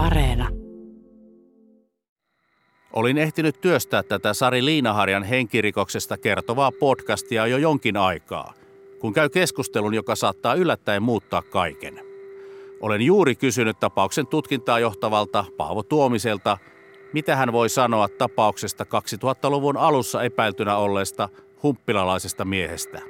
Areena. Olin ehtinyt työstää tätä Sari Liinaharjan henkirikoksesta kertovaa podcastia jo jonkin aikaa, kun käy keskustelun, joka saattaa yllättäen muuttaa kaiken. Olen juuri kysynyt tapauksen tutkintaa johtavalta Paavo Tuomiselta, mitä hän voi sanoa tapauksesta 2000-luvun alussa epäiltynä olleesta humppilalaisesta miehestä.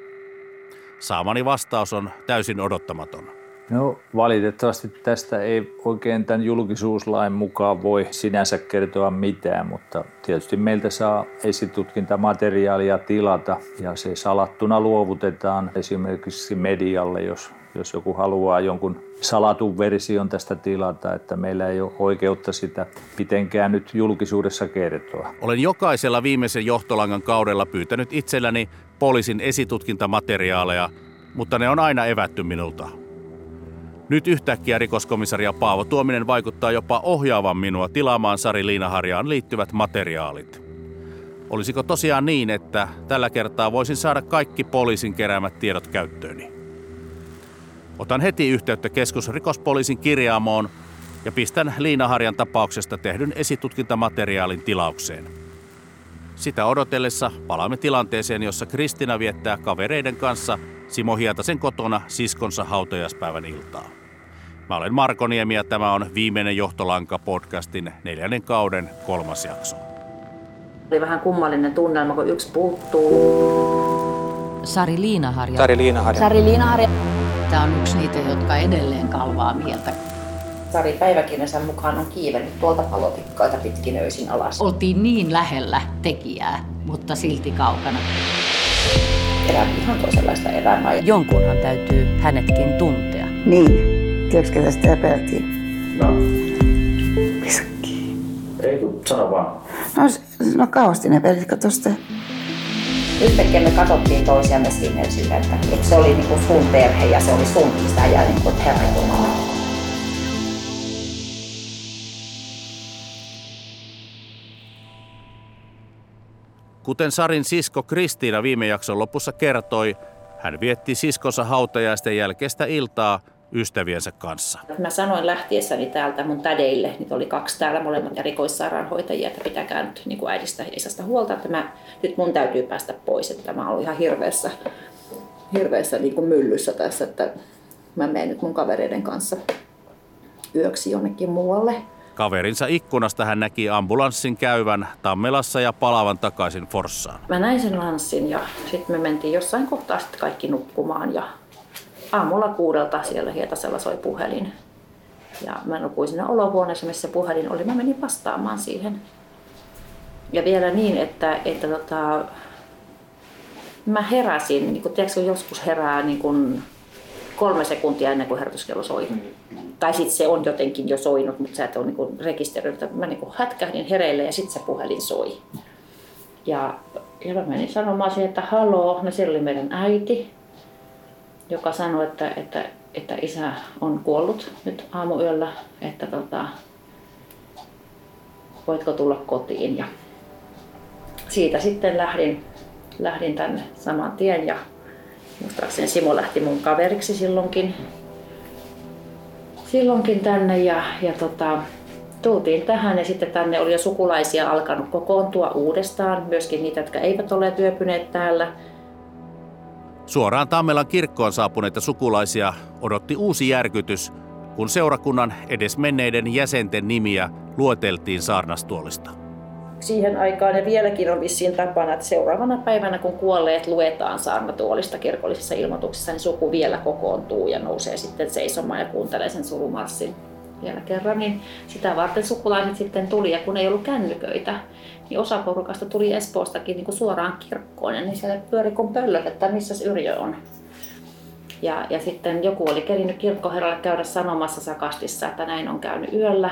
Saamani vastaus on täysin odottamaton. No valitettavasti tästä ei oikein tämän julkisuuslain mukaan voi sinänsä kertoa mitään, mutta tietysti meiltä saa esitutkintamateriaalia tilata ja se salattuna luovutetaan esimerkiksi medialle, jos, jos joku haluaa jonkun salatun version tästä tilata, että meillä ei ole oikeutta sitä mitenkään nyt julkisuudessa kertoa. Olen jokaisella viimeisen johtolangan kaudella pyytänyt itselläni poliisin esitutkintamateriaaleja, mutta ne on aina evätty minulta. Nyt yhtäkkiä rikoskomisaria Paavo Tuominen vaikuttaa jopa ohjaavan minua tilaamaan Sari Liinaharjaan liittyvät materiaalit. Olisiko tosiaan niin, että tällä kertaa voisin saada kaikki poliisin keräämät tiedot käyttööni? Otan heti yhteyttä keskusrikospoliisin kirjaamoon ja pistän Liinaharjan tapauksesta tehdyn esitutkintamateriaalin tilaukseen. Sitä odotellessa palaamme tilanteeseen, jossa Kristina viettää kavereiden kanssa Simo Hietasen kotona siskonsa hautajaispäivän iltaa. Mä olen Marko Niemi ja tämä on viimeinen Johtolanka podcastin neljännen kauden kolmas jakso. Oli vähän kummallinen tunnelma, kun yksi puuttuu. Sari Liinaharja. Sari Liinaharja. Sari Liinaharja. Tämä on yksi niitä, jotka edelleen kalvaa mieltä. Sari päiväkirjansa mukaan on kiivennyt tuolta palotikkaita pitkin öisin alas. Oltiin niin lähellä tekijää, mutta silti kaukana. Elää ihan toisenlaista elämää. Jonkunhan täytyy hänetkin tuntea. Niin. Tiedätkö, ketä sitä epäiltiin? No, Pisakki. ei kun sano vaan. No, no kauheasti ne pelit, tosta. Yhtäkkiä me katsottiin toisiamme sinne sille, että, että se oli niinku sun perhe ja se oli sun isä ja niinku, että herra Jumala. Kuten Sarin sisko Kristiina viime jakson lopussa kertoi, hän vietti siskonsa hautajaisten jälkeistä iltaa ystäviensä kanssa. Mä sanoin lähtiessäni täältä mun tädeille, niitä oli kaksi täällä molemmat erikoissairaanhoitajia, että pitäkää nyt niin kuin äidistä ja isästä huolta, että mä, nyt mun täytyy päästä pois, että mä olen ihan hirveässä, hirveässä niin kuin myllyssä tässä, että mä menen nyt mun kavereiden kanssa yöksi jonnekin muualle. Kaverinsa ikkunasta hän näki ambulanssin käyvän Tammelassa ja palavan takaisin Forssaan. Mä näin sen lanssin ja sitten me mentiin jossain kohtaa sitten kaikki nukkumaan ja aamulla kuudelta siellä Hietasella soi puhelin. Ja mä nukuin siinä olohuoneessa, missä puhelin oli. Mä menin vastaamaan siihen. Ja vielä niin, että, että tota, mä heräsin, niin kun, tiedätkö, kun joskus herää niin kun kolme sekuntia ennen kuin herätyskello soi. Tai sitten se on jotenkin jo soinut, mutta sä et ole niin rekisteröinyt. Mä niin hätkähdin hereille ja sitten se puhelin soi. Ja, ja mä menin sanomaan siihen, että haloo, no siellä oli meidän äiti, joka sanoi, että, että, että isä on kuollut nyt aamuyöllä, että tota, voitko tulla kotiin. Ja siitä sitten lähdin, lähdin tänne saman tien ja muistaakseni Simo lähti mun kaveriksi silloinkin, silloinkin tänne ja, ja tota, tultiin tähän ja sitten tänne oli jo sukulaisia alkanut kokoontua uudestaan, myöskin niitä, jotka eivät ole työpyneet täällä. Suoraan Tammelan kirkkoon saapuneita sukulaisia odotti uusi järkytys, kun seurakunnan edesmenneiden jäsenten nimiä lueteltiin saarnastuolista. Siihen aikaan ja vieläkin on vissiin tapana, että seuraavana päivänä kun kuolleet luetaan saarnatuolista kirkollisissa ilmoituksissa, niin suku vielä kokoontuu ja nousee sitten seisomaan ja kuuntelee sen surumarssin vielä kerran. Niin sitä varten sukulaiset sitten tuli ja kun ei ollut kännyköitä, niin osa porukasta tuli Espoostakin niin kuin suoraan kirkkoon ja niin siellä pyöri kun pöllöt, että missä Yrjö on. Ja, ja sitten joku oli kerinyt kirkkoherralle käydä sanomassa sakastissa, että näin on käynyt yöllä.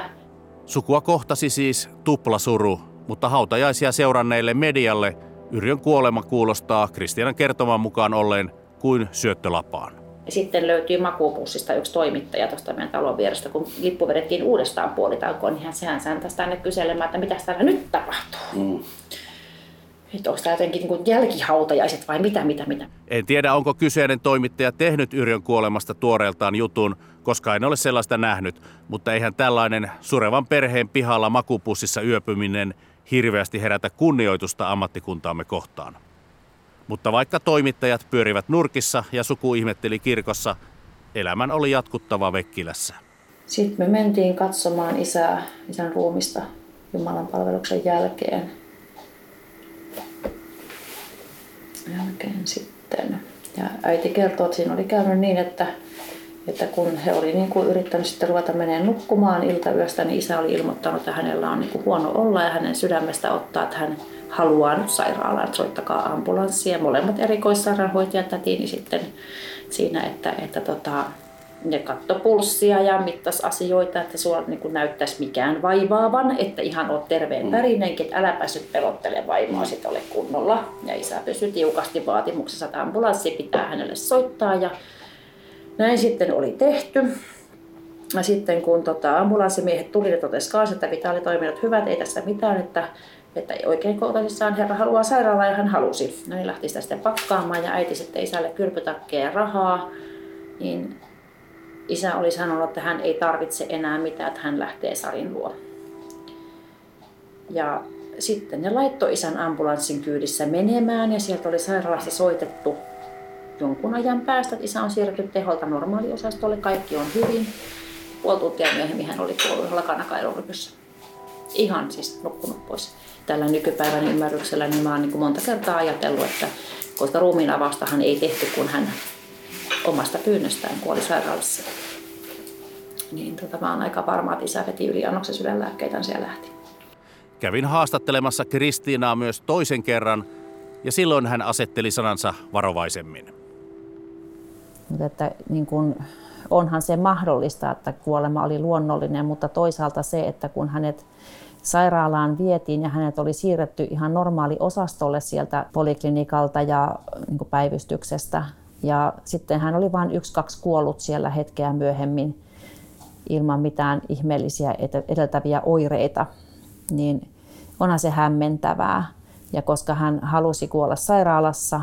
Sukua kohtasi siis tuplasuru, mutta hautajaisia seuranneille medialle Yrjön kuolema kuulostaa Kristianan kertoman mukaan olleen kuin syöttölapaan. Ja sitten löytyi makuupussista yksi toimittaja tuosta meidän talon vierestä, kun lippu vedettiin uudestaan puolitaukoon, niin hän sehän säntäsi tänne kyselemään, että mitä täällä nyt tapahtuu. Mm. Että onko tämä jotenkin niin jälkihautajaiset vai mitä, mitä, mitä. En tiedä, onko kyseinen toimittaja tehnyt Yrjön kuolemasta tuoreeltaan jutun, koska en ole sellaista nähnyt, mutta eihän tällainen surevan perheen pihalla makupussissa yöpyminen hirveästi herätä kunnioitusta ammattikuntaamme kohtaan. Mutta vaikka toimittajat pyörivät nurkissa ja suku ihmetteli kirkossa, elämän oli jatkuttava Vekkilässä. Sitten me mentiin katsomaan isää, isän ruumista Jumalan palveluksen jälkeen. Jälkeen sitten. Ja äiti kertoo, että siinä oli käynyt niin, että, että kun he oli niin kuin yrittänyt sitten ruveta menee nukkumaan iltayöstä, niin isä oli ilmoittanut, että hänellä on niin kuin huono olla ja hänen sydämestä ottaa, että hän haluaa nyt sairaalaan, että soittakaa ambulanssia. Molemmat erikoissairaanhoitajat tätini sitten siinä, että, että tota, ne katto pulssia ja mittas asioita, että sulla niin kuin näyttäisi mikään vaivaavan, että ihan oot terveen värinenkin, että älä päässyt pelottele vaimoa, sit ole kunnolla. Ja isä pysyi tiukasti vaatimuksessa, että ambulanssi pitää hänelle soittaa ja näin sitten oli tehty. Ja sitten kun tota, ambulanssimiehet tuli, ne totesi kanssa, että vitaalitoiminnot hyvät, ei tässä mitään, että, että oikein koutaisissaan herra haluaa sairaalaa ja hän halusi. Näin lähti sitä sitten pakkaamaan ja äiti sitten isälle kylpytakkeja ja rahaa. Niin isä oli sanonut, että hän ei tarvitse enää mitään, että hän lähtee Sarin luo. Ja sitten ne laittoi isän ambulanssin kyydissä menemään ja sieltä oli sairaalassa soitettu jonkun ajan päästä, että isä on siirretty teholta normaaliosastolle, kaikki on hyvin. Puoli tuntia myöhemmin hän oli kuollut lakanakailurypyssä. Ihan siis nukkunut pois. Tällä nykypäivän ymmärryksellä niin mä oon niin monta kertaa ajatellut, että koska ruumiin avaustahan ei tehty, kun hän omasta pyynnöstään kuoli sairaalassa. Niin tota, mä oon aika varma, että isä veti yli annoksen sydänlääkkeitä siellä lähti. Kävin haastattelemassa Kristiinaa myös toisen kerran, ja silloin hän asetteli sanansa varovaisemmin. Mutta että niin kun, onhan se mahdollista, että kuolema oli luonnollinen, mutta toisaalta se, että kun hänet sairaalaan vietiin ja hänet oli siirretty ihan normaali osastolle sieltä poliklinikalta ja niin päivystyksestä, ja sitten hän oli vain yksi, kaksi kuollut siellä hetkeä myöhemmin ilman mitään ihmeellisiä edeltäviä oireita, niin onhan se hämmentävää. Ja koska hän halusi kuolla sairaalassa,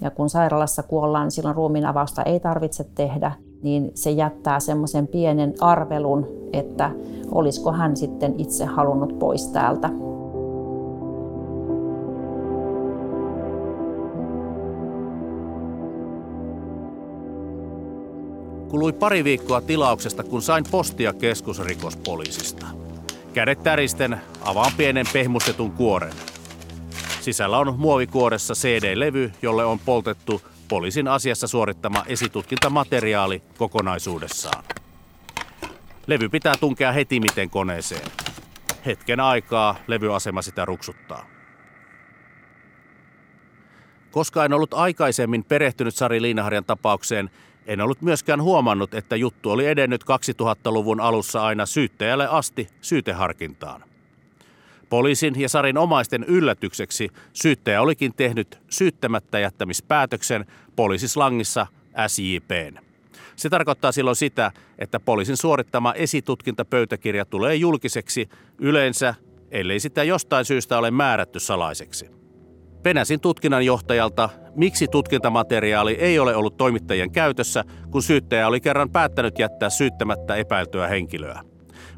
ja kun sairaalassa kuollaan, niin silloin ruumiin avausta ei tarvitse tehdä, niin se jättää semmoisen pienen arvelun, että olisiko hän sitten itse halunnut pois täältä. Kului pari viikkoa tilauksesta, kun sain postia keskusrikospoliisista. Kädet täristen avaan pienen pehmustetun kuoren. Sisällä on muovikuoressa CD-levy, jolle on poltettu poliisin asiassa suorittama esitutkintamateriaali kokonaisuudessaan. Levy pitää tunkea heti miten koneeseen. Hetken aikaa levyasema sitä ruksuttaa. Koska en ollut aikaisemmin perehtynyt Sari Liinaharjan tapaukseen, en ollut myöskään huomannut, että juttu oli edennyt 2000-luvun alussa aina syyttäjälle asti syyteharkintaan. Poliisin ja Sarin omaisten yllätykseksi syyttäjä olikin tehnyt syyttämättä jättämispäätöksen poliisislangissa SJPn. Se tarkoittaa silloin sitä, että poliisin suorittama esitutkintapöytäkirja tulee julkiseksi yleensä, ellei sitä jostain syystä ole määrätty salaiseksi. Penäsin tutkinnanjohtajalta, miksi tutkintamateriaali ei ole ollut toimittajien käytössä, kun syyttäjä oli kerran päättänyt jättää syyttämättä epäiltyä henkilöä.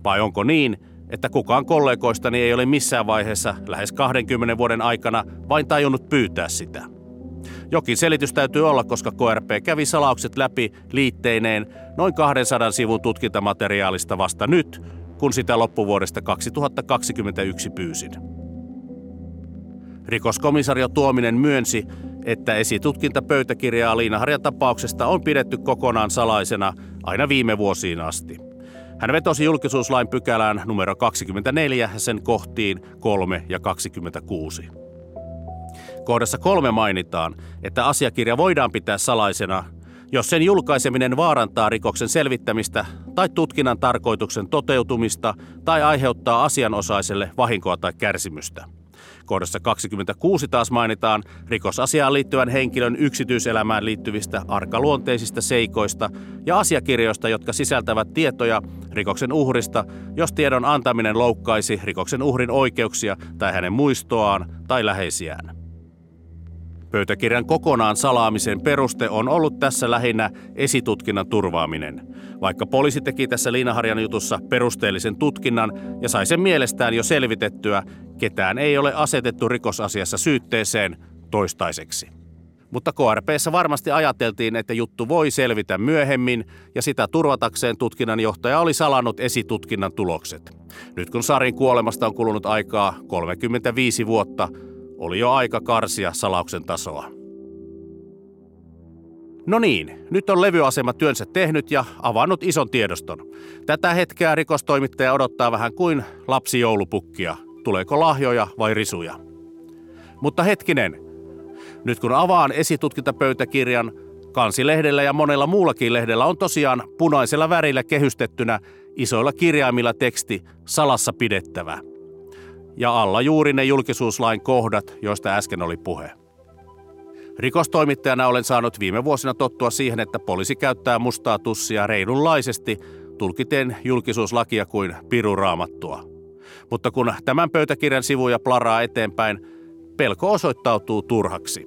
Vai onko niin, että kukaan kollegoistani ei ole missään vaiheessa lähes 20 vuoden aikana vain tajunnut pyytää sitä? Jokin selitys täytyy olla, koska KRP kävi salaukset läpi liitteineen noin 200 sivun tutkintamateriaalista vasta nyt, kun sitä loppuvuodesta 2021 pyysin. Rikoskomisario Tuominen myönsi, että esitutkintapöytäkirjaa Liinaharjan tapauksesta on pidetty kokonaan salaisena aina viime vuosiin asti. Hän vetosi julkisuuslain pykälään numero 24 ja sen kohtiin 3 ja 26. Kohdassa kolme mainitaan, että asiakirja voidaan pitää salaisena, jos sen julkaiseminen vaarantaa rikoksen selvittämistä tai tutkinnan tarkoituksen toteutumista tai aiheuttaa asianosaiselle vahinkoa tai kärsimystä – Kohdassa 26 taas mainitaan rikosasiaan liittyvän henkilön yksityiselämään liittyvistä arkaluonteisista seikoista ja asiakirjoista, jotka sisältävät tietoja rikoksen uhrista, jos tiedon antaminen loukkaisi rikoksen uhrin oikeuksia tai hänen muistoaan tai läheisiään. Pöytäkirjan kokonaan salaamisen peruste on ollut tässä lähinnä esitutkinnan turvaaminen. Vaikka poliisi teki tässä Liinaharjan jutussa perusteellisen tutkinnan ja sai sen mielestään jo selvitettyä, ketään ei ole asetettu rikosasiassa syytteeseen toistaiseksi. Mutta KRPssä varmasti ajateltiin, että juttu voi selvitä myöhemmin, ja sitä turvatakseen tutkinnanjohtaja oli salannut esitutkinnan tulokset. Nyt kun Sarin kuolemasta on kulunut aikaa 35 vuotta, oli jo aika karsia salauksen tasoa. No niin, nyt on levyasema työnsä tehnyt ja avannut ison tiedoston. Tätä hetkeä rikostoimittaja odottaa vähän kuin lapsi joulupukkia. Tuleeko lahjoja vai risuja? Mutta hetkinen, nyt kun avaan esitutkintapöytäkirjan, kansilehdellä ja monella muullakin lehdellä on tosiaan punaisella värillä kehystettynä isoilla kirjaimilla teksti salassa pidettävä. Ja alla juuri ne julkisuuslain kohdat, joista äsken oli puhe. Rikostoimittajana olen saanut viime vuosina tottua siihen, että poliisi käyttää mustaa tussia reilunlaisesti tulkiten julkisuuslakia kuin piruraamattua. Mutta kun tämän pöytäkirjan sivuja plaraa eteenpäin, pelko osoittautuu turhaksi.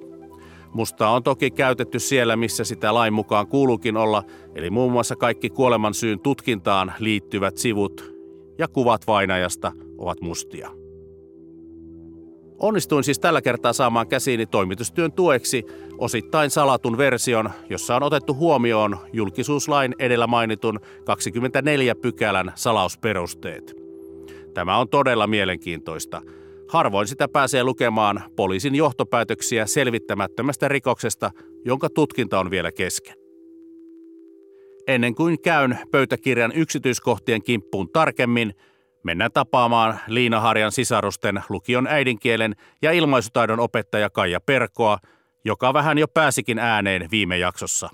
Musta on toki käytetty siellä, missä sitä lain mukaan kuuluukin olla, eli muun muassa kaikki kuolemansyyn tutkintaan liittyvät sivut ja kuvat vainajasta ovat mustia. Onnistuin siis tällä kertaa saamaan käsiini toimitustyön tueksi osittain salatun version, jossa on otettu huomioon julkisuuslain edellä mainitun 24 pykälän salausperusteet. Tämä on todella mielenkiintoista – Harvoin sitä pääsee lukemaan poliisin johtopäätöksiä selvittämättömästä rikoksesta, jonka tutkinta on vielä kesken. Ennen kuin käyn pöytäkirjan yksityiskohtien kimppuun tarkemmin, mennään tapaamaan Liinaharjan sisarusten lukion äidinkielen ja ilmaisutaidon opettaja Kaija Perkoa, joka vähän jo pääsikin ääneen viime jaksossa.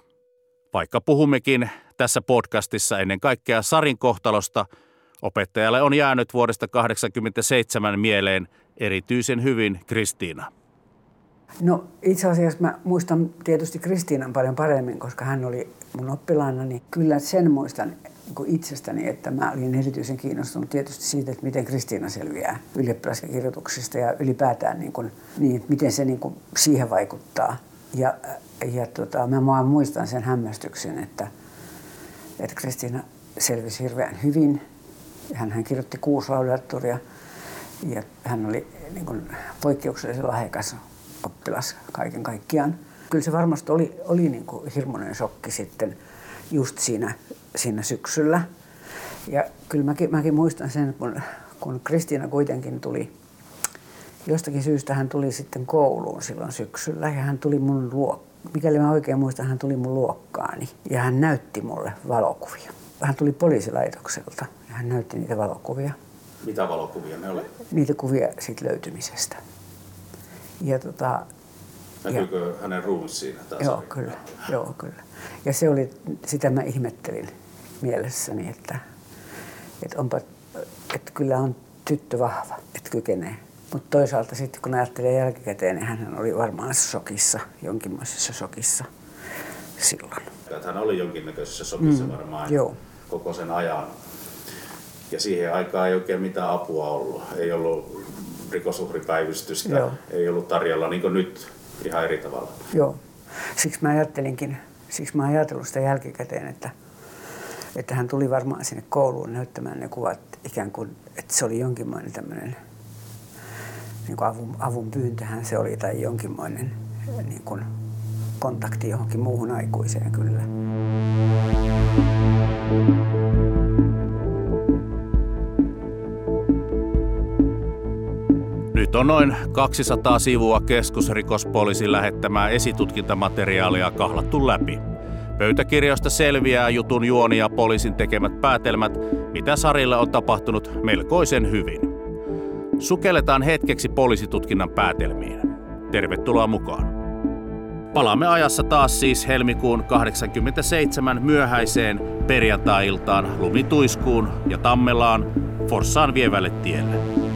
Vaikka puhummekin tässä podcastissa ennen kaikkea Sarin kohtalosta, opettajalle on jäänyt vuodesta 1987 mieleen erityisen hyvin Kristiina? No itse asiassa mä muistan tietysti Kristiinan paljon paremmin, koska hän oli mun oppilaana, niin kyllä sen muistan itsestäni, että mä olin erityisen kiinnostunut tietysti siitä, että miten Kristiina selviää ylioppilaskirjoituksista ja ylipäätään niin kuin, niin, miten se niin kuin siihen vaikuttaa. Ja, ja tota, mä vaan muistan sen hämmästyksen, että, että Kristiina selvisi hirveän hyvin. Hän, hän kirjoitti kuusi laudatturia ja hän oli niin kuin poikkeuksellisen lahjakas oppilas kaiken kaikkiaan. Kyllä se varmasti oli, oli niin kuin hirmuinen shokki sitten just siinä, siinä syksyllä. Ja kyllä mäkin, mäkin muistan sen, kun, kun Kristiina kuitenkin tuli, jostakin syystä hän tuli sitten kouluun silloin syksyllä ja hän tuli mun luo, mikäli mä oikein muistan, hän tuli mun luokkaani ja hän näytti mulle valokuvia. Hän tuli poliisilaitokselta ja hän näytti niitä valokuvia. Mitä valokuvia ne oli? Niitä kuvia siitä löytymisestä. Ja tota, Näkyykö ja, hänen ruumis siinä? Joo, kyllä, joo, kyllä. Ja se oli, sitä mä ihmettelin mielessäni, että, että, onpa, että kyllä on tyttö vahva, että kykenee. Mutta toisaalta sitten kun ajattelee jälkikäteen, niin hän oli varmaan shokissa, jonkinlaisessa shokissa silloin. Hän oli jonkinnäköisessä shokissa mm, varmaan joo. koko sen ajan. Ja siihen aikaan ei oikein mitään apua ollut. Ei ollut rikosuhripäivystystä, Joo. ei ollut tarjolla niin kuin nyt ihan eri tavalla. Joo. Siksi mä ajattelinkin, siksi mä ajatellut sitä jälkikäteen, että, että hän tuli varmaan sinne kouluun näyttämään ne kuvat ikään kuin, että se oli jonkinlainen tämmöinen niin kuin avun, avun pyyntöhän se oli tai jonkinlainen niin kuin kontakti johonkin muuhun aikuiseen kyllä. Nyt on noin 200 sivua keskusrikospoliisin lähettämää esitutkintamateriaalia kahlattu läpi. Pöytäkirjoista selviää jutun juoni ja poliisin tekemät päätelmät, mitä Sarille on tapahtunut melkoisen hyvin. Sukelletaan hetkeksi poliisitutkinnan päätelmiin. Tervetuloa mukaan. Palaamme ajassa taas siis helmikuun 87 myöhäiseen perjantai-iltaan lumituiskuun ja Tammelaan Forssaan vievälle tielle.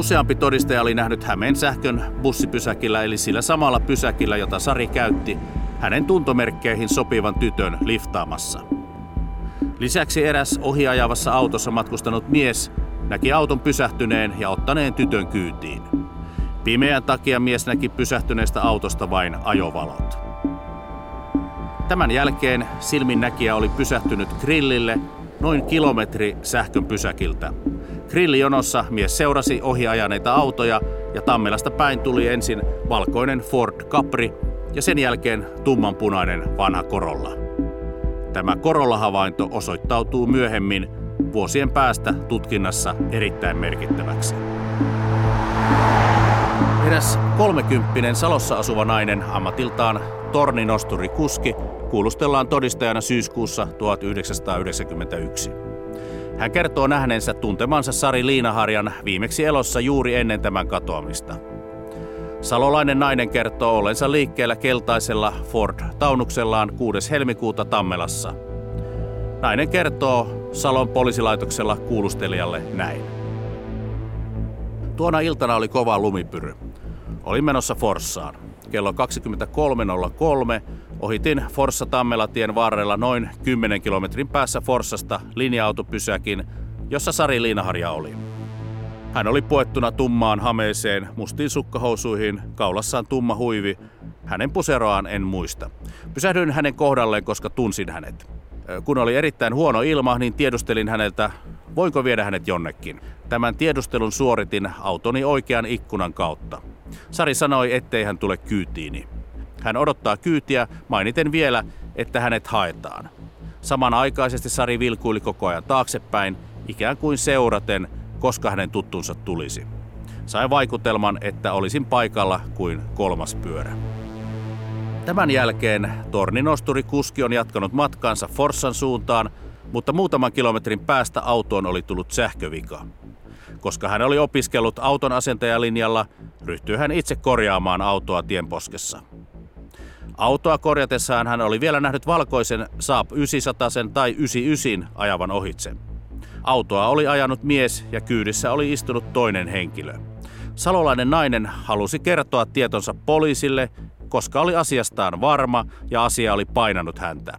Useampi todistaja oli nähnyt Hämeen sähkön bussipysäkillä eli sillä samalla pysäkillä, jota Sari käytti, hänen tuntomerkkeihin sopivan tytön liftaamassa. Lisäksi eräs ohiajavassa autossa matkustanut mies näki auton pysähtyneen ja ottaneen tytön kyytiin. Pimeän takia mies näki pysähtyneestä autosta vain ajovalot. Tämän jälkeen silminnäkijä oli pysähtynyt grillille noin kilometri sähkön pysäkiltä. Grillijonossa mies seurasi ohiajaneita autoja ja Tammelasta päin tuli ensin valkoinen Ford Capri ja sen jälkeen tummanpunainen vanha Corolla. Tämä Corolla-havainto osoittautuu myöhemmin vuosien päästä tutkinnassa erittäin merkittäväksi. Eräs kolmekymppinen Salossa asuva nainen ammatiltaan torninosturi kuski kuulustellaan todistajana syyskuussa 1991. Hän kertoo nähneensä tuntemansa Sari Liinaharjan viimeksi elossa juuri ennen tämän katoamista. Salolainen nainen kertoo ollensa liikkeellä keltaisella Ford-taunuksellaan 6. helmikuuta Tammelassa. Nainen kertoo Salon poliisilaitoksella kuulustelijalle näin. Tuona iltana oli kova lumipyry. Olin menossa Forssaan. Kello 23.03 ohitin Forssa-Tammelatien varrella noin 10 kilometrin päässä Forssasta linja-autopysäkin, jossa Sari Liinaharja oli. Hän oli puettuna tummaan hameeseen, mustiin sukkahousuihin, kaulassaan tumma huivi. Hänen puseroaan en muista. Pysähdyin hänen kohdalleen, koska tunsin hänet. Kun oli erittäin huono ilma, niin tiedustelin häneltä, voinko viedä hänet jonnekin. Tämän tiedustelun suoritin autoni oikean ikkunan kautta. Sari sanoi, ettei hän tule kyytiini. Hän odottaa kyytiä, mainiten vielä, että hänet haetaan. Samanaikaisesti Sari vilkuili koko ajan taaksepäin, ikään kuin seuraten, koska hänen tuttunsa tulisi. Sain vaikutelman, että olisin paikalla kuin kolmas pyörä. Tämän jälkeen torninosturi kuski on jatkanut matkaansa Forssan suuntaan, mutta muutaman kilometrin päästä autoon oli tullut sähkövika. Koska hän oli opiskellut auton asentajalinjalla, ryhtyi hän itse korjaamaan autoa tienposkessa. Autoa korjatessaan hän oli vielä nähnyt valkoisen Saab 900 tai 99 ajavan ohitse. Autoa oli ajanut mies ja kyydissä oli istunut toinen henkilö. Salolainen nainen halusi kertoa tietonsa poliisille, koska oli asiastaan varma ja asia oli painanut häntä.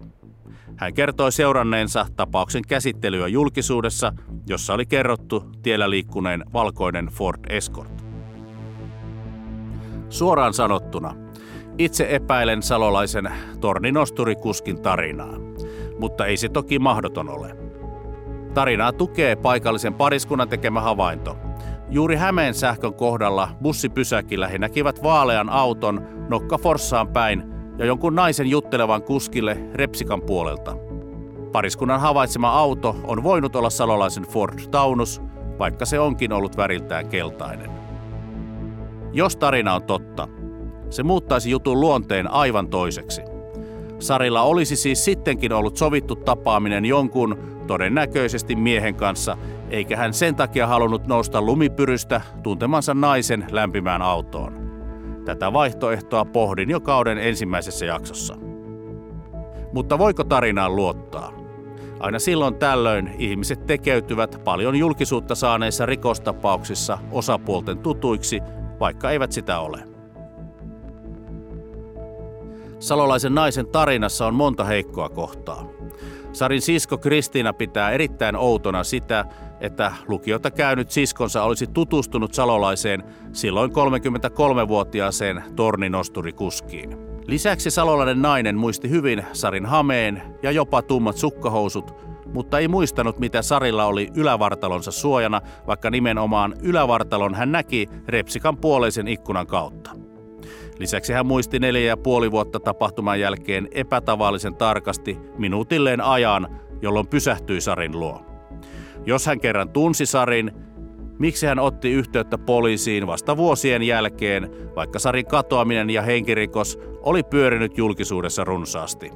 Hän kertoi seuranneensa tapauksen käsittelyä julkisuudessa, jossa oli kerrottu tiellä liikkuneen valkoinen Ford Escort. Suoraan sanottuna, itse epäilen salolaisen torninostorikuskin tarinaa, mutta ei se toki mahdoton ole. Tarinaa tukee paikallisen pariskunnan tekemä havainto. Juuri Hämeen sähkön kohdalla bussipysäkillä he näkivät vaalean auton nokka Forssaan päin ja jonkun naisen juttelevan kuskille Repsikan puolelta. Pariskunnan havaitsema auto on voinut olla salolaisen Ford Taunus, vaikka se onkin ollut väriltään keltainen. Jos tarina on totta, se muuttaisi jutun luonteen aivan toiseksi. Sarilla olisi siis sittenkin ollut sovittu tapaaminen jonkun, todennäköisesti miehen kanssa, eikä hän sen takia halunnut nousta lumipyrystä tuntemansa naisen lämpimään autoon. Tätä vaihtoehtoa pohdin jo kauden ensimmäisessä jaksossa. Mutta voiko tarinaan luottaa? Aina silloin tällöin ihmiset tekeytyvät paljon julkisuutta saaneissa rikostapauksissa osapuolten tutuiksi, vaikka eivät sitä ole. Salolaisen naisen tarinassa on monta heikkoa kohtaa. Sarin sisko Kristiina pitää erittäin outona sitä, että lukiota käynyt siskonsa olisi tutustunut salolaiseen silloin 33-vuotiaaseen torninosturikuskiin. Lisäksi salolainen nainen muisti hyvin Sarin hameen ja jopa tummat sukkahousut, mutta ei muistanut mitä Sarilla oli ylävartalonsa suojana, vaikka nimenomaan ylävartalon hän näki Repsikan puoleisen ikkunan kautta. Lisäksi hän muisti neljä ja puoli vuotta tapahtuman jälkeen epätavallisen tarkasti minuutilleen ajan, jolloin pysähtyi Sarin luo. Jos hän kerran tunsi Sarin, miksi hän otti yhteyttä poliisiin vasta vuosien jälkeen, vaikka Sarin katoaminen ja henkirikos oli pyörinyt julkisuudessa runsaasti.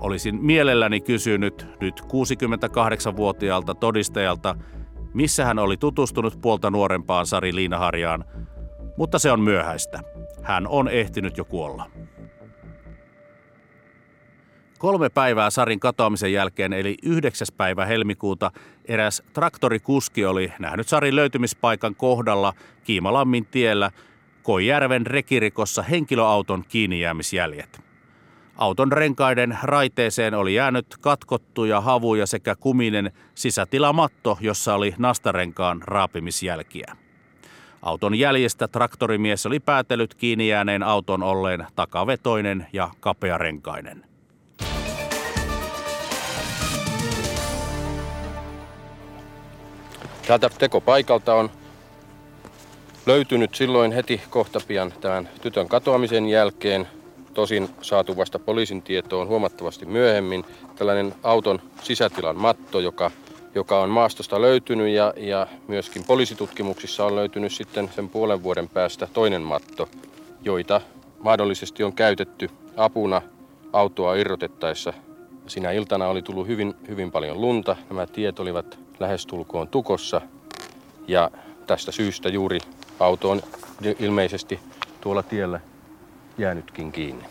Olisin mielelläni kysynyt nyt 68-vuotiaalta todistajalta, missä hän oli tutustunut puolta nuorempaan Sari Liinaharjaan, mutta se on myöhäistä. Hän on ehtinyt jo kuolla. Kolme päivää Sarin katoamisen jälkeen, eli 9. päivä helmikuuta, eräs traktorikuski oli nähnyt Sarin löytymispaikan kohdalla Kiimalammin tiellä Koijärven rekirikossa henkilöauton kiinnijäämisjäljet. Auton renkaiden raiteeseen oli jäänyt katkottuja havuja sekä kuminen sisätilamatto, jossa oli nastarenkaan raapimisjälkiä. Auton jäljestä traktorimies oli päätellyt kiinni jääneen auton olleen takavetoinen ja kapearenkainen. Täältä tekopaikalta on löytynyt silloin heti kohta pian tämän tytön katoamisen jälkeen, tosin saatu vasta poliisin tietoon huomattavasti myöhemmin, tällainen auton sisätilan matto, joka, joka on maastosta löytynyt ja, ja myöskin poliisitutkimuksissa on löytynyt sitten sen puolen vuoden päästä toinen matto, joita mahdollisesti on käytetty apuna autoa irrotettaessa. Sinä iltana oli tullut hyvin, hyvin paljon lunta. Nämä tiet olivat lähestulkoon tukossa ja tästä syystä juuri auto on ilmeisesti tuolla tiellä jäänytkin kiinni.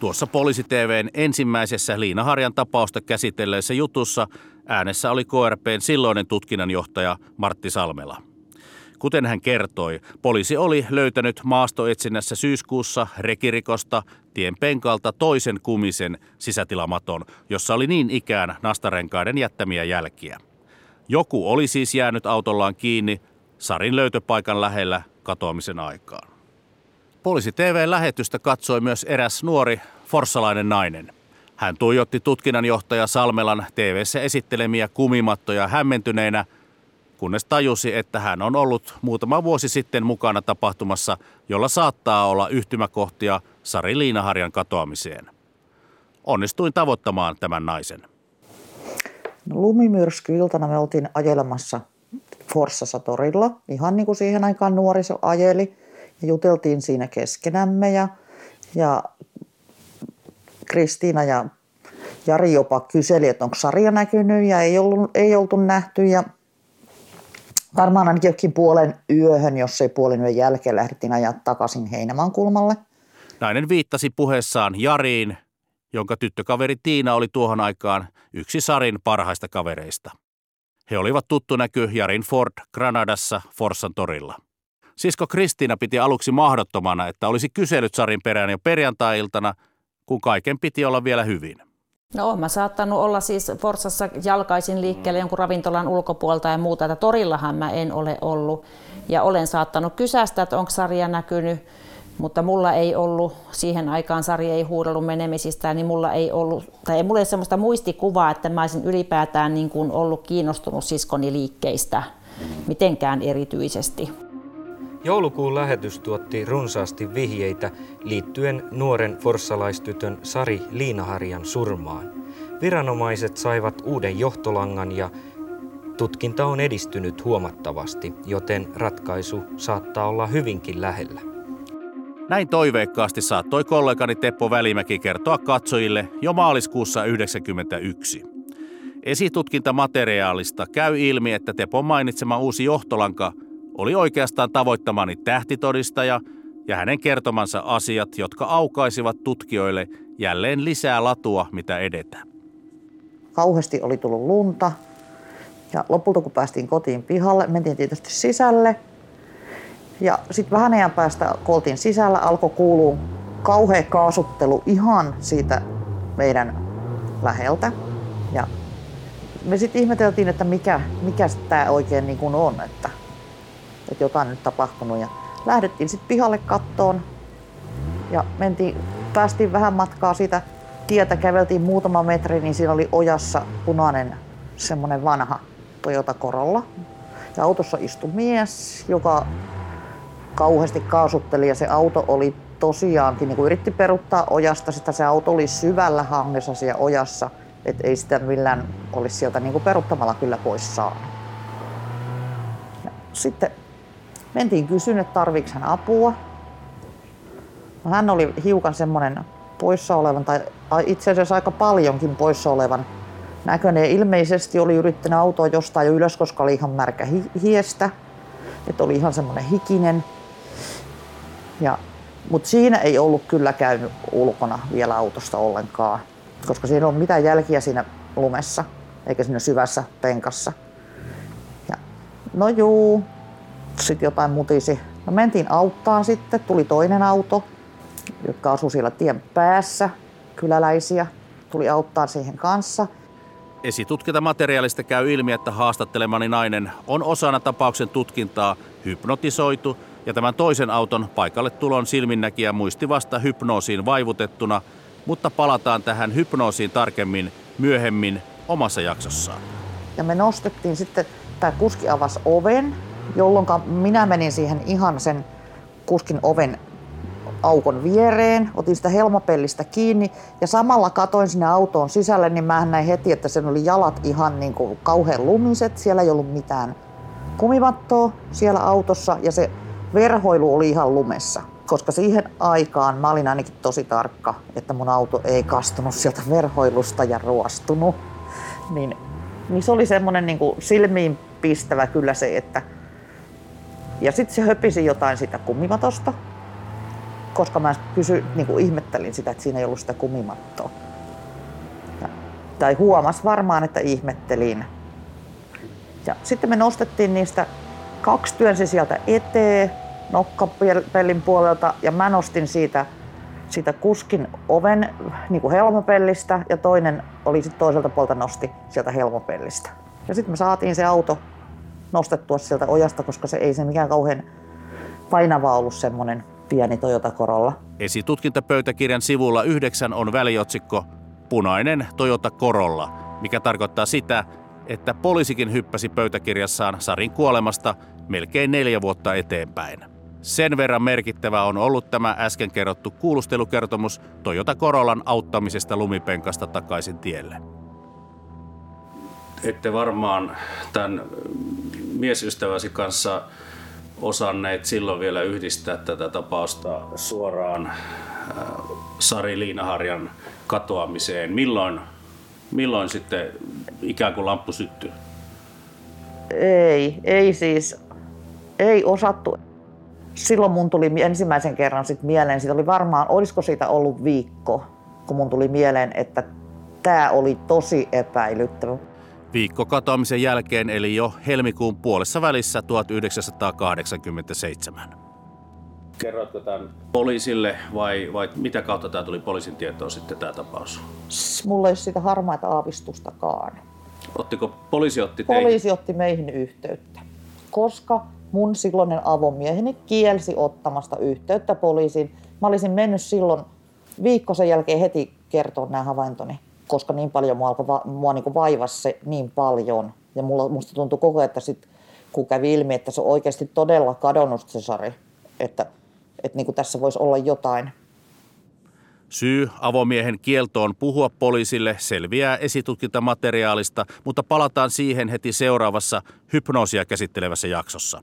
Tuossa poliisi TVn ensimmäisessä Liina Harjan tapausta käsitelleessä jutussa äänessä oli KRPn silloinen tutkinnanjohtaja Martti Salmela. Kuten hän kertoi, poliisi oli löytänyt maastoetsinnässä syyskuussa rekirikosta tien penkalta toisen kumisen sisätilamaton, jossa oli niin ikään nastarenkaiden jättämiä jälkiä. Joku oli siis jäänyt autollaan kiinni Sarin löytöpaikan lähellä katoamisen aikaan. Poliisi TV-lähetystä katsoi myös eräs nuori forssalainen nainen. Hän tuijotti tutkinnanjohtaja Salmelan tv esittelemiä kumimattoja hämmentyneenä, kunnes tajusi, että hän on ollut muutama vuosi sitten mukana tapahtumassa, jolla saattaa olla yhtymäkohtia Sari Liinaharjan katoamiseen. Onnistuin tavoittamaan tämän naisen. No, lumimyrsky-iltana me oltiin ajelemassa Forssassa torilla, ihan niin kuin siihen aikaan nuoriso ajeli. Ja juteltiin siinä keskenämme ja, ja Kristiina ja Jari jopa kyseli, että onko sarja näkynyt ja ei, ollut, ei oltu nähty. Ja varmaan ainakin jokin puolen yöhön, jos ei puolen yön jälkeen lähdettiin ajaa takaisin Heinämaan kulmalle. Nainen viittasi puheessaan Jariin, jonka tyttökaveri Tiina oli tuohon aikaan yksi Sarin parhaista kavereista. He olivat tuttu näky Jarin Ford Granadassa Forssan torilla. Sisko Kristiina piti aluksi mahdottomana, että olisi kyselyt Sarin perään jo perjantai-iltana, kun kaiken piti olla vielä hyvin. No mä saattanut olla siis Forsassa jalkaisin liikkeelle jonkun ravintolan ulkopuolta ja muuta, että torillahan mä en ole ollut. Ja olen saattanut kysästä, että onko sarja näkynyt, mutta mulla ei ollut, siihen aikaan Sari ei huudellut menemisistä, niin mulla ei ollut, tai ei mulla ole sellaista muistikuvaa, että mä olisin ylipäätään niin kuin ollut kiinnostunut siskoni liikkeistä mitenkään erityisesti. Joulukuun lähetys tuotti runsaasti vihjeitä liittyen nuoren forssalaistytön Sari Liinaharjan surmaan. Viranomaiset saivat uuden johtolangan ja tutkinta on edistynyt huomattavasti, joten ratkaisu saattaa olla hyvinkin lähellä. Näin toiveikkaasti saattoi kollegani Teppo Välimäki kertoa katsojille jo maaliskuussa 1991. Esitutkintamateriaalista käy ilmi, että Tepon mainitsema uusi johtolanka oli oikeastaan tavoittamani tähtitodistaja ja hänen kertomansa asiat, jotka aukaisivat tutkijoille jälleen lisää latua, mitä edetä. Kauheasti oli tullut lunta ja lopulta kun päästiin kotiin pihalle, mentiin tietysti sisälle – ja sitten vähän ajan päästä koltin sisällä, alkoi kuulua kauhea kaasuttelu ihan siitä meidän läheltä. Ja me sitten ihmeteltiin, että mikä, mikä tämä oikein niin kuin on, että, että jotain nyt tapahtunut. Ja lähdettiin sitten pihalle kattoon ja mentiin, päästiin vähän matkaa siitä tietä, käveltiin muutama metri, niin siinä oli ojassa punainen semmoinen vanha Toyota Corolla. Ja autossa istui mies, joka kauheasti kaasutteli ja se auto oli tosiaankin, niin kuin yritti peruttaa ojasta, sitä se auto oli syvällä hangessa siellä ojassa, että ei sitä millään olisi sieltä niin kuin peruttamalla kyllä pois saanut. Sitten mentiin kysyyn, että hän apua. No, hän oli hiukan semmoinen poissa olevan, tai itse asiassa aika paljonkin poissa olevan näköinen. Ilmeisesti oli yrittänyt autoa jostain jo ylös, koska oli ihan märkä hiestä. Että oli ihan semmoinen hikinen. Ja, mutta siinä ei ollut kyllä käynyt ulkona vielä autosta ollenkaan, koska siinä ollut mitään jälkiä siinä lumessa, eikä siinä syvässä penkassa. Ja, no juu, sitten jotain mutisi. No mentiin auttaan sitten, tuli toinen auto, jotka asui siellä tien päässä, kyläläisiä, tuli auttaa siihen kanssa. Esitutkintamateriaalista käy ilmi, että haastattelemani nainen on osana tapauksen tutkintaa hypnotisoitu ja tämän toisen auton paikalle tulon silminnäkijä muisti vasta hypnoosiin vaivutettuna, mutta palataan tähän hypnoosiin tarkemmin myöhemmin omassa jaksossaan. Ja me nostettiin sitten, tämä kuski avasi oven, jolloin minä menin siihen ihan sen kuskin oven aukon viereen, otin sitä helmapellistä kiinni ja samalla katoin sinne autoon sisälle, niin mä näin heti, että sen oli jalat ihan niin kuin kauhean lumiset. Siellä ei ollut mitään kumimattoa siellä autossa ja se verhoilu oli ihan lumessa. Koska siihen aikaan mä olin ainakin tosi tarkka, että mun auto ei kastunut sieltä verhoilusta ja ruostunut. Niin, niin se oli semmoinen niin silmiin pistävä kyllä se, että ja sitten se höpisi jotain sitä kumimatosta, koska mä kysy, niin kuin ihmettelin sitä, että siinä ei ollut sitä kumimattoa. Ja, tai huomas varmaan, että ihmettelin. Ja sitten me nostettiin niistä kaksi työnsi sieltä eteen nokkapellin puolelta ja mä nostin siitä, siitä kuskin oven niin kuin helmopellistä ja toinen oli sitten toiselta puolta nosti sieltä helmopellistä. Ja sitten me saatiin se auto nostettua sieltä ojasta, koska se ei se mikään kauhean painava ollut semmoinen pieni Toyota Corolla. Esitutkintapöytäkirjan sivulla 9 on väliotsikko Punainen Toyota Corolla, mikä tarkoittaa sitä, että poliisikin hyppäsi pöytäkirjassaan Sarin kuolemasta melkein neljä vuotta eteenpäin. Sen verran merkittävä on ollut tämä äsken kerrottu kuulustelukertomus Toyota Corollan auttamisesta lumipenkasta takaisin tielle. Ette varmaan tämän miesystäväsi kanssa osanneet silloin vielä yhdistää tätä tapausta suoraan äh, Sari Liinaharjan katoamiseen. Milloin, milloin sitten ikään kuin lamppu syttyi? Ei, ei siis, ei osattu. Silloin mun tuli ensimmäisen kerran sit mieleen, siitä oli varmaan, olisiko siitä ollut viikko, kun mun tuli mieleen, että tämä oli tosi epäilyttävä. Viikko katoamisen jälkeen eli jo helmikuun puolessa välissä 1987. Kerroitko tämän poliisille vai, vai mitä kautta tämä tuli poliisin tietoon sitten tämä tapaus? Mulla ei ole siitä harmaita aavistustakaan. Ottiko poliisi otti teihin? Poliisi otti meihin yhteyttä, koska mun silloinen avomieheni kielsi ottamasta yhteyttä poliisiin. Mä olisin mennyt silloin viikko sen jälkeen heti kertoa nämä havaintoni koska niin paljon mua, alkoi, mua niin vaivasi se niin paljon. Ja mulla, musta tuntui koko ajan, että sit, kun kävi ilmi, että se on oikeasti todella kadonnut se Sari, että, että niin kuin tässä voisi olla jotain. Syy avomiehen kieltoon puhua poliisille selviää esitutkintamateriaalista, mutta palataan siihen heti seuraavassa hypnoosia käsittelevässä jaksossa.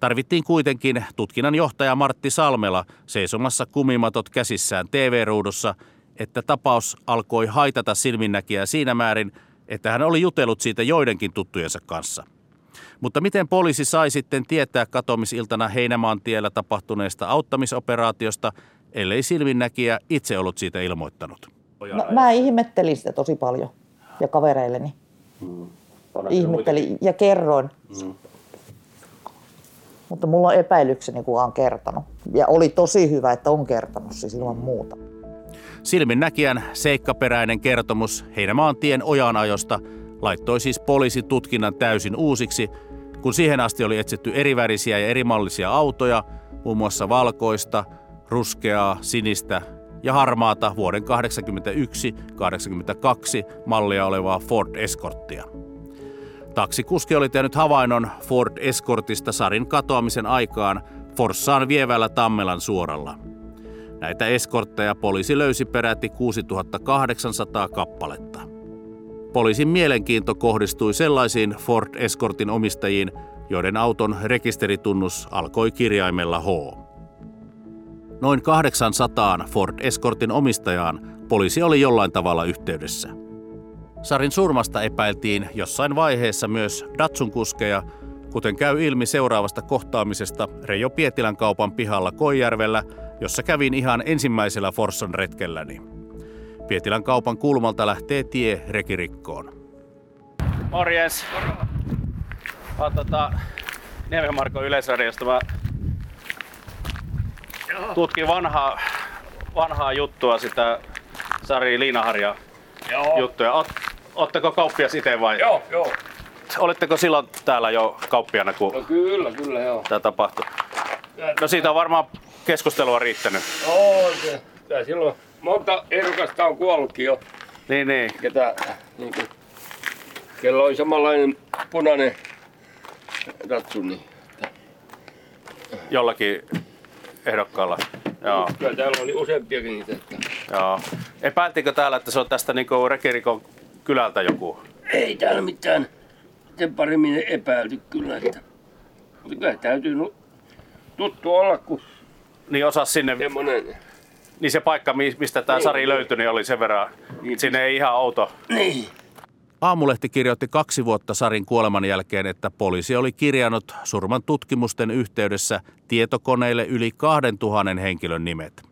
Tarvittiin kuitenkin tutkinnan johtaja Martti Salmela seisomassa kumimatot käsissään TV-ruudussa – että tapaus alkoi haitata silminnäkijää siinä määrin, että hän oli jutellut siitä joidenkin tuttujensa kanssa. Mutta miten poliisi sai sitten tietää katomisiltana Heinämaan tiellä tapahtuneesta auttamisoperaatiosta, ellei silminnäkijä itse ollut siitä ilmoittanut? No, mä ihmettelin sitä tosi paljon ja kavereilleni. Mm. Ihmettelin ja kerroin. Mm. Mutta mulla on epäilykseni, kun on kertonut. Ja oli tosi hyvä, että on kertonut siis ilman muuta. Silminnäkijän seikkaperäinen kertomus Heinämaan tien ojanajosta laittoi siis poliisitutkinnan täysin uusiksi, kun siihen asti oli etsitty erivärisiä ja erimallisia autoja, muun muassa valkoista, ruskeaa, sinistä ja harmaata vuoden 1981-1982 mallia olevaa Ford Escorttia. Taksikuski oli tehnyt havainnon Ford Escortista Sarin katoamisen aikaan Forssaan vievällä Tammelan suoralla – Näitä eskortteja poliisi löysi peräti 6800 kappaletta. Poliisin mielenkiinto kohdistui sellaisiin Ford Escortin omistajiin, joiden auton rekisteritunnus alkoi kirjaimella H. Noin 800 Ford Escortin omistajaan poliisi oli jollain tavalla yhteydessä. Sarin surmasta epäiltiin jossain vaiheessa myös Datsun kuskeja, kuten käy ilmi seuraavasta kohtaamisesta Reijo Pietilän kaupan pihalla Koijärvellä – jossa kävin ihan ensimmäisellä Forsson retkelläni. Pietilän kaupan kulmalta lähtee tie rekirikkoon. Morjens! Mä tota Niemen Marko Yleisradiosta. Mä tutkin vanhaa, vanhaa juttua, sitä Sari Liinaharja joo. juttuja. Oot, ootteko kauppias itse vai? Joo, joo. Oletteko silloin täällä jo kauppiana, kun no kyllä, kyllä joo. tämä tapahtui? No siitä on varmaan keskustelua riittänyt. Se. Tää silloin monta ehdokasta on kuollutkin jo. Niin, niin. Ketä, niin kuin, kello oli samanlainen punainen ratsu, niin Jollakin ehdokkaalla. Joo. kyllä täällä oli useampiakin niitä. Että Joo. Epäiltikö täällä, että se on tästä niinku Rekirikon kylältä joku? ei täällä mitään sen paremmin epäilty kyllä. Että, mutta kyllä täytyy tuttu olla, kun Niin osas sinne, semmonen... niin se paikka, mi- mistä tämä Niin. Sari löytyi, niin oli sen verran, Niin. sinne ei ihan outo. Niin. Aamulehti kirjoitti kaksi vuotta Sarin kuoleman jälkeen, että poliisi oli kirjannut surman tutkimusten yhteydessä tietokoneille yli 2000 henkilön nimet.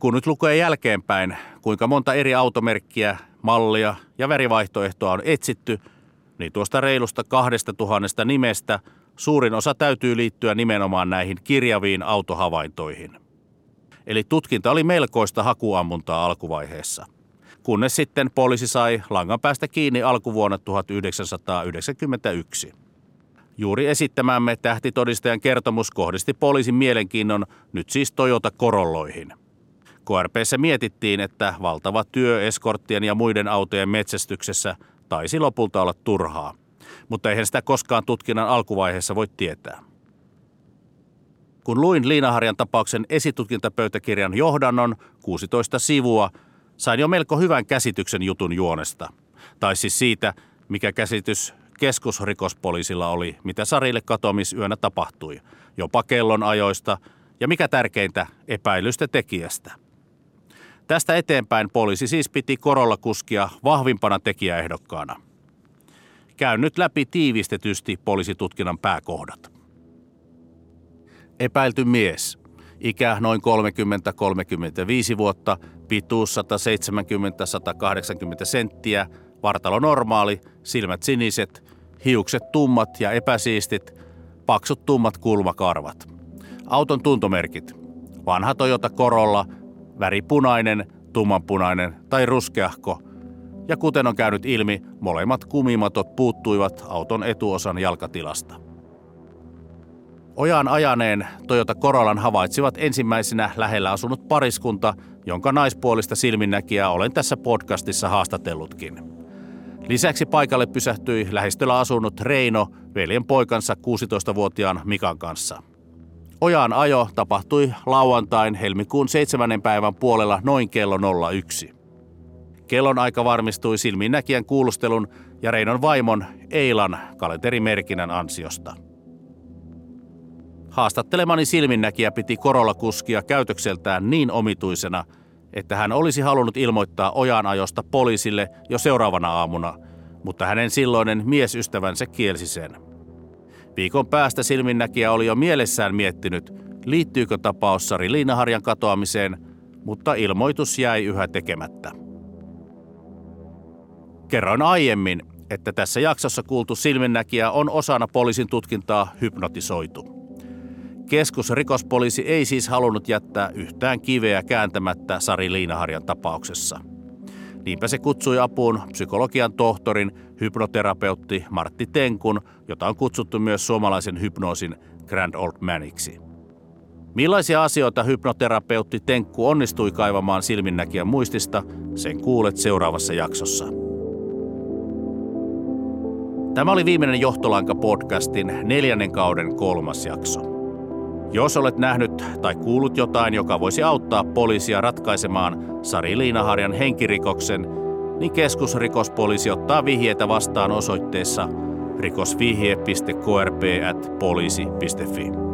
Kun nyt lukee jälkeenpäin, kuinka monta eri automerkkiä, mallia ja värivaihtoehtoa on etsitty, niin tuosta reilusta kahdesta tuhannesta nimestä suurin osa täytyy liittyä nimenomaan näihin kirjaviin autohavaintoihin. Eli tutkinta oli melkoista hakuammuntaa alkuvaiheessa kunnes sitten poliisi sai langan päästä kiinni alkuvuonna 1991. Juuri esittämämme tähtitodistajan kertomus kohdisti poliisin mielenkiinnon nyt siis Toyota Korolloihin. KRPssä mietittiin, että valtava työ eskorttien ja muiden autojen metsästyksessä taisi lopulta olla turhaa, mutta eihän sitä koskaan tutkinnan alkuvaiheessa voi tietää. Kun luin Liinaharjan tapauksen esitutkintapöytäkirjan johdannon 16 sivua, sain jo melko hyvän käsityksen jutun juonesta. Tai siis siitä, mikä käsitys keskusrikospoliisilla oli, mitä Sarille katoamisyönä tapahtui, jopa kellon ajoista ja mikä tärkeintä, epäilystä tekijästä. Tästä eteenpäin poliisi siis piti korolla kuskia vahvimpana tekijäehdokkaana. Käyn nyt läpi tiivistetysti poliisitutkinnan pääkohdat. Epäilty mies. Ikä noin 30-35 vuotta, pituus 170-180 senttiä, vartalo normaali, silmät siniset, hiukset tummat ja epäsiistit, paksut tummat kulmakarvat. Auton tuntomerkit. Vanha Toyota Corolla, väri punainen, tummanpunainen tai ruskeahko. Ja kuten on käynyt ilmi, molemmat kumimatot puuttuivat auton etuosan jalkatilasta. Ojaan ajaneen Toyota Corollan havaitsivat ensimmäisenä lähellä asunut pariskunta, jonka naispuolista silminnäkijää olen tässä podcastissa haastatellutkin. Lisäksi paikalle pysähtyi lähistöllä asunut Reino veljen poikansa 16-vuotiaan Mikan kanssa. Ojaan ajo tapahtui lauantain helmikuun 7. päivän puolella noin kello 01. Kellon aika varmistui silminnäkijän kuulustelun ja Reinon vaimon Eilan kalenterimerkinnän ansiosta. Haastattelemani silminnäkijä piti korolla kuskia käytökseltään niin omituisena, että hän olisi halunnut ilmoittaa ojan ajosta poliisille jo seuraavana aamuna, mutta hänen silloinen miesystävänsä kielsi sen. Viikon päästä silminnäkijä oli jo mielessään miettinyt, liittyykö tapaus Sari Liinaharjan katoamiseen, mutta ilmoitus jäi yhä tekemättä. Kerroin aiemmin, että tässä jaksossa kuultu silminnäkijä on osana poliisin tutkintaa hypnotisoitu. Keskusrikospoliisi ei siis halunnut jättää yhtään kiveä kääntämättä Sari Liinaharjan tapauksessa. Niinpä se kutsui apuun psykologian tohtorin, hypnoterapeutti Martti Tenkun, jota on kutsuttu myös suomalaisen hypnoosin Grand Old Maniksi. Millaisia asioita hypnoterapeutti Tenkku onnistui kaivamaan silminnäkijän muistista, sen kuulet seuraavassa jaksossa. Tämä oli viimeinen Johtolanka podcastin neljännen kauden kolmas jakso. Jos olet nähnyt tai kuullut jotain, joka voisi auttaa poliisia ratkaisemaan Sari Liinaharjan henkirikoksen, niin keskusrikospoliisi ottaa vihjeitä vastaan osoitteessa rikosvihje.krp.poliisi.fi.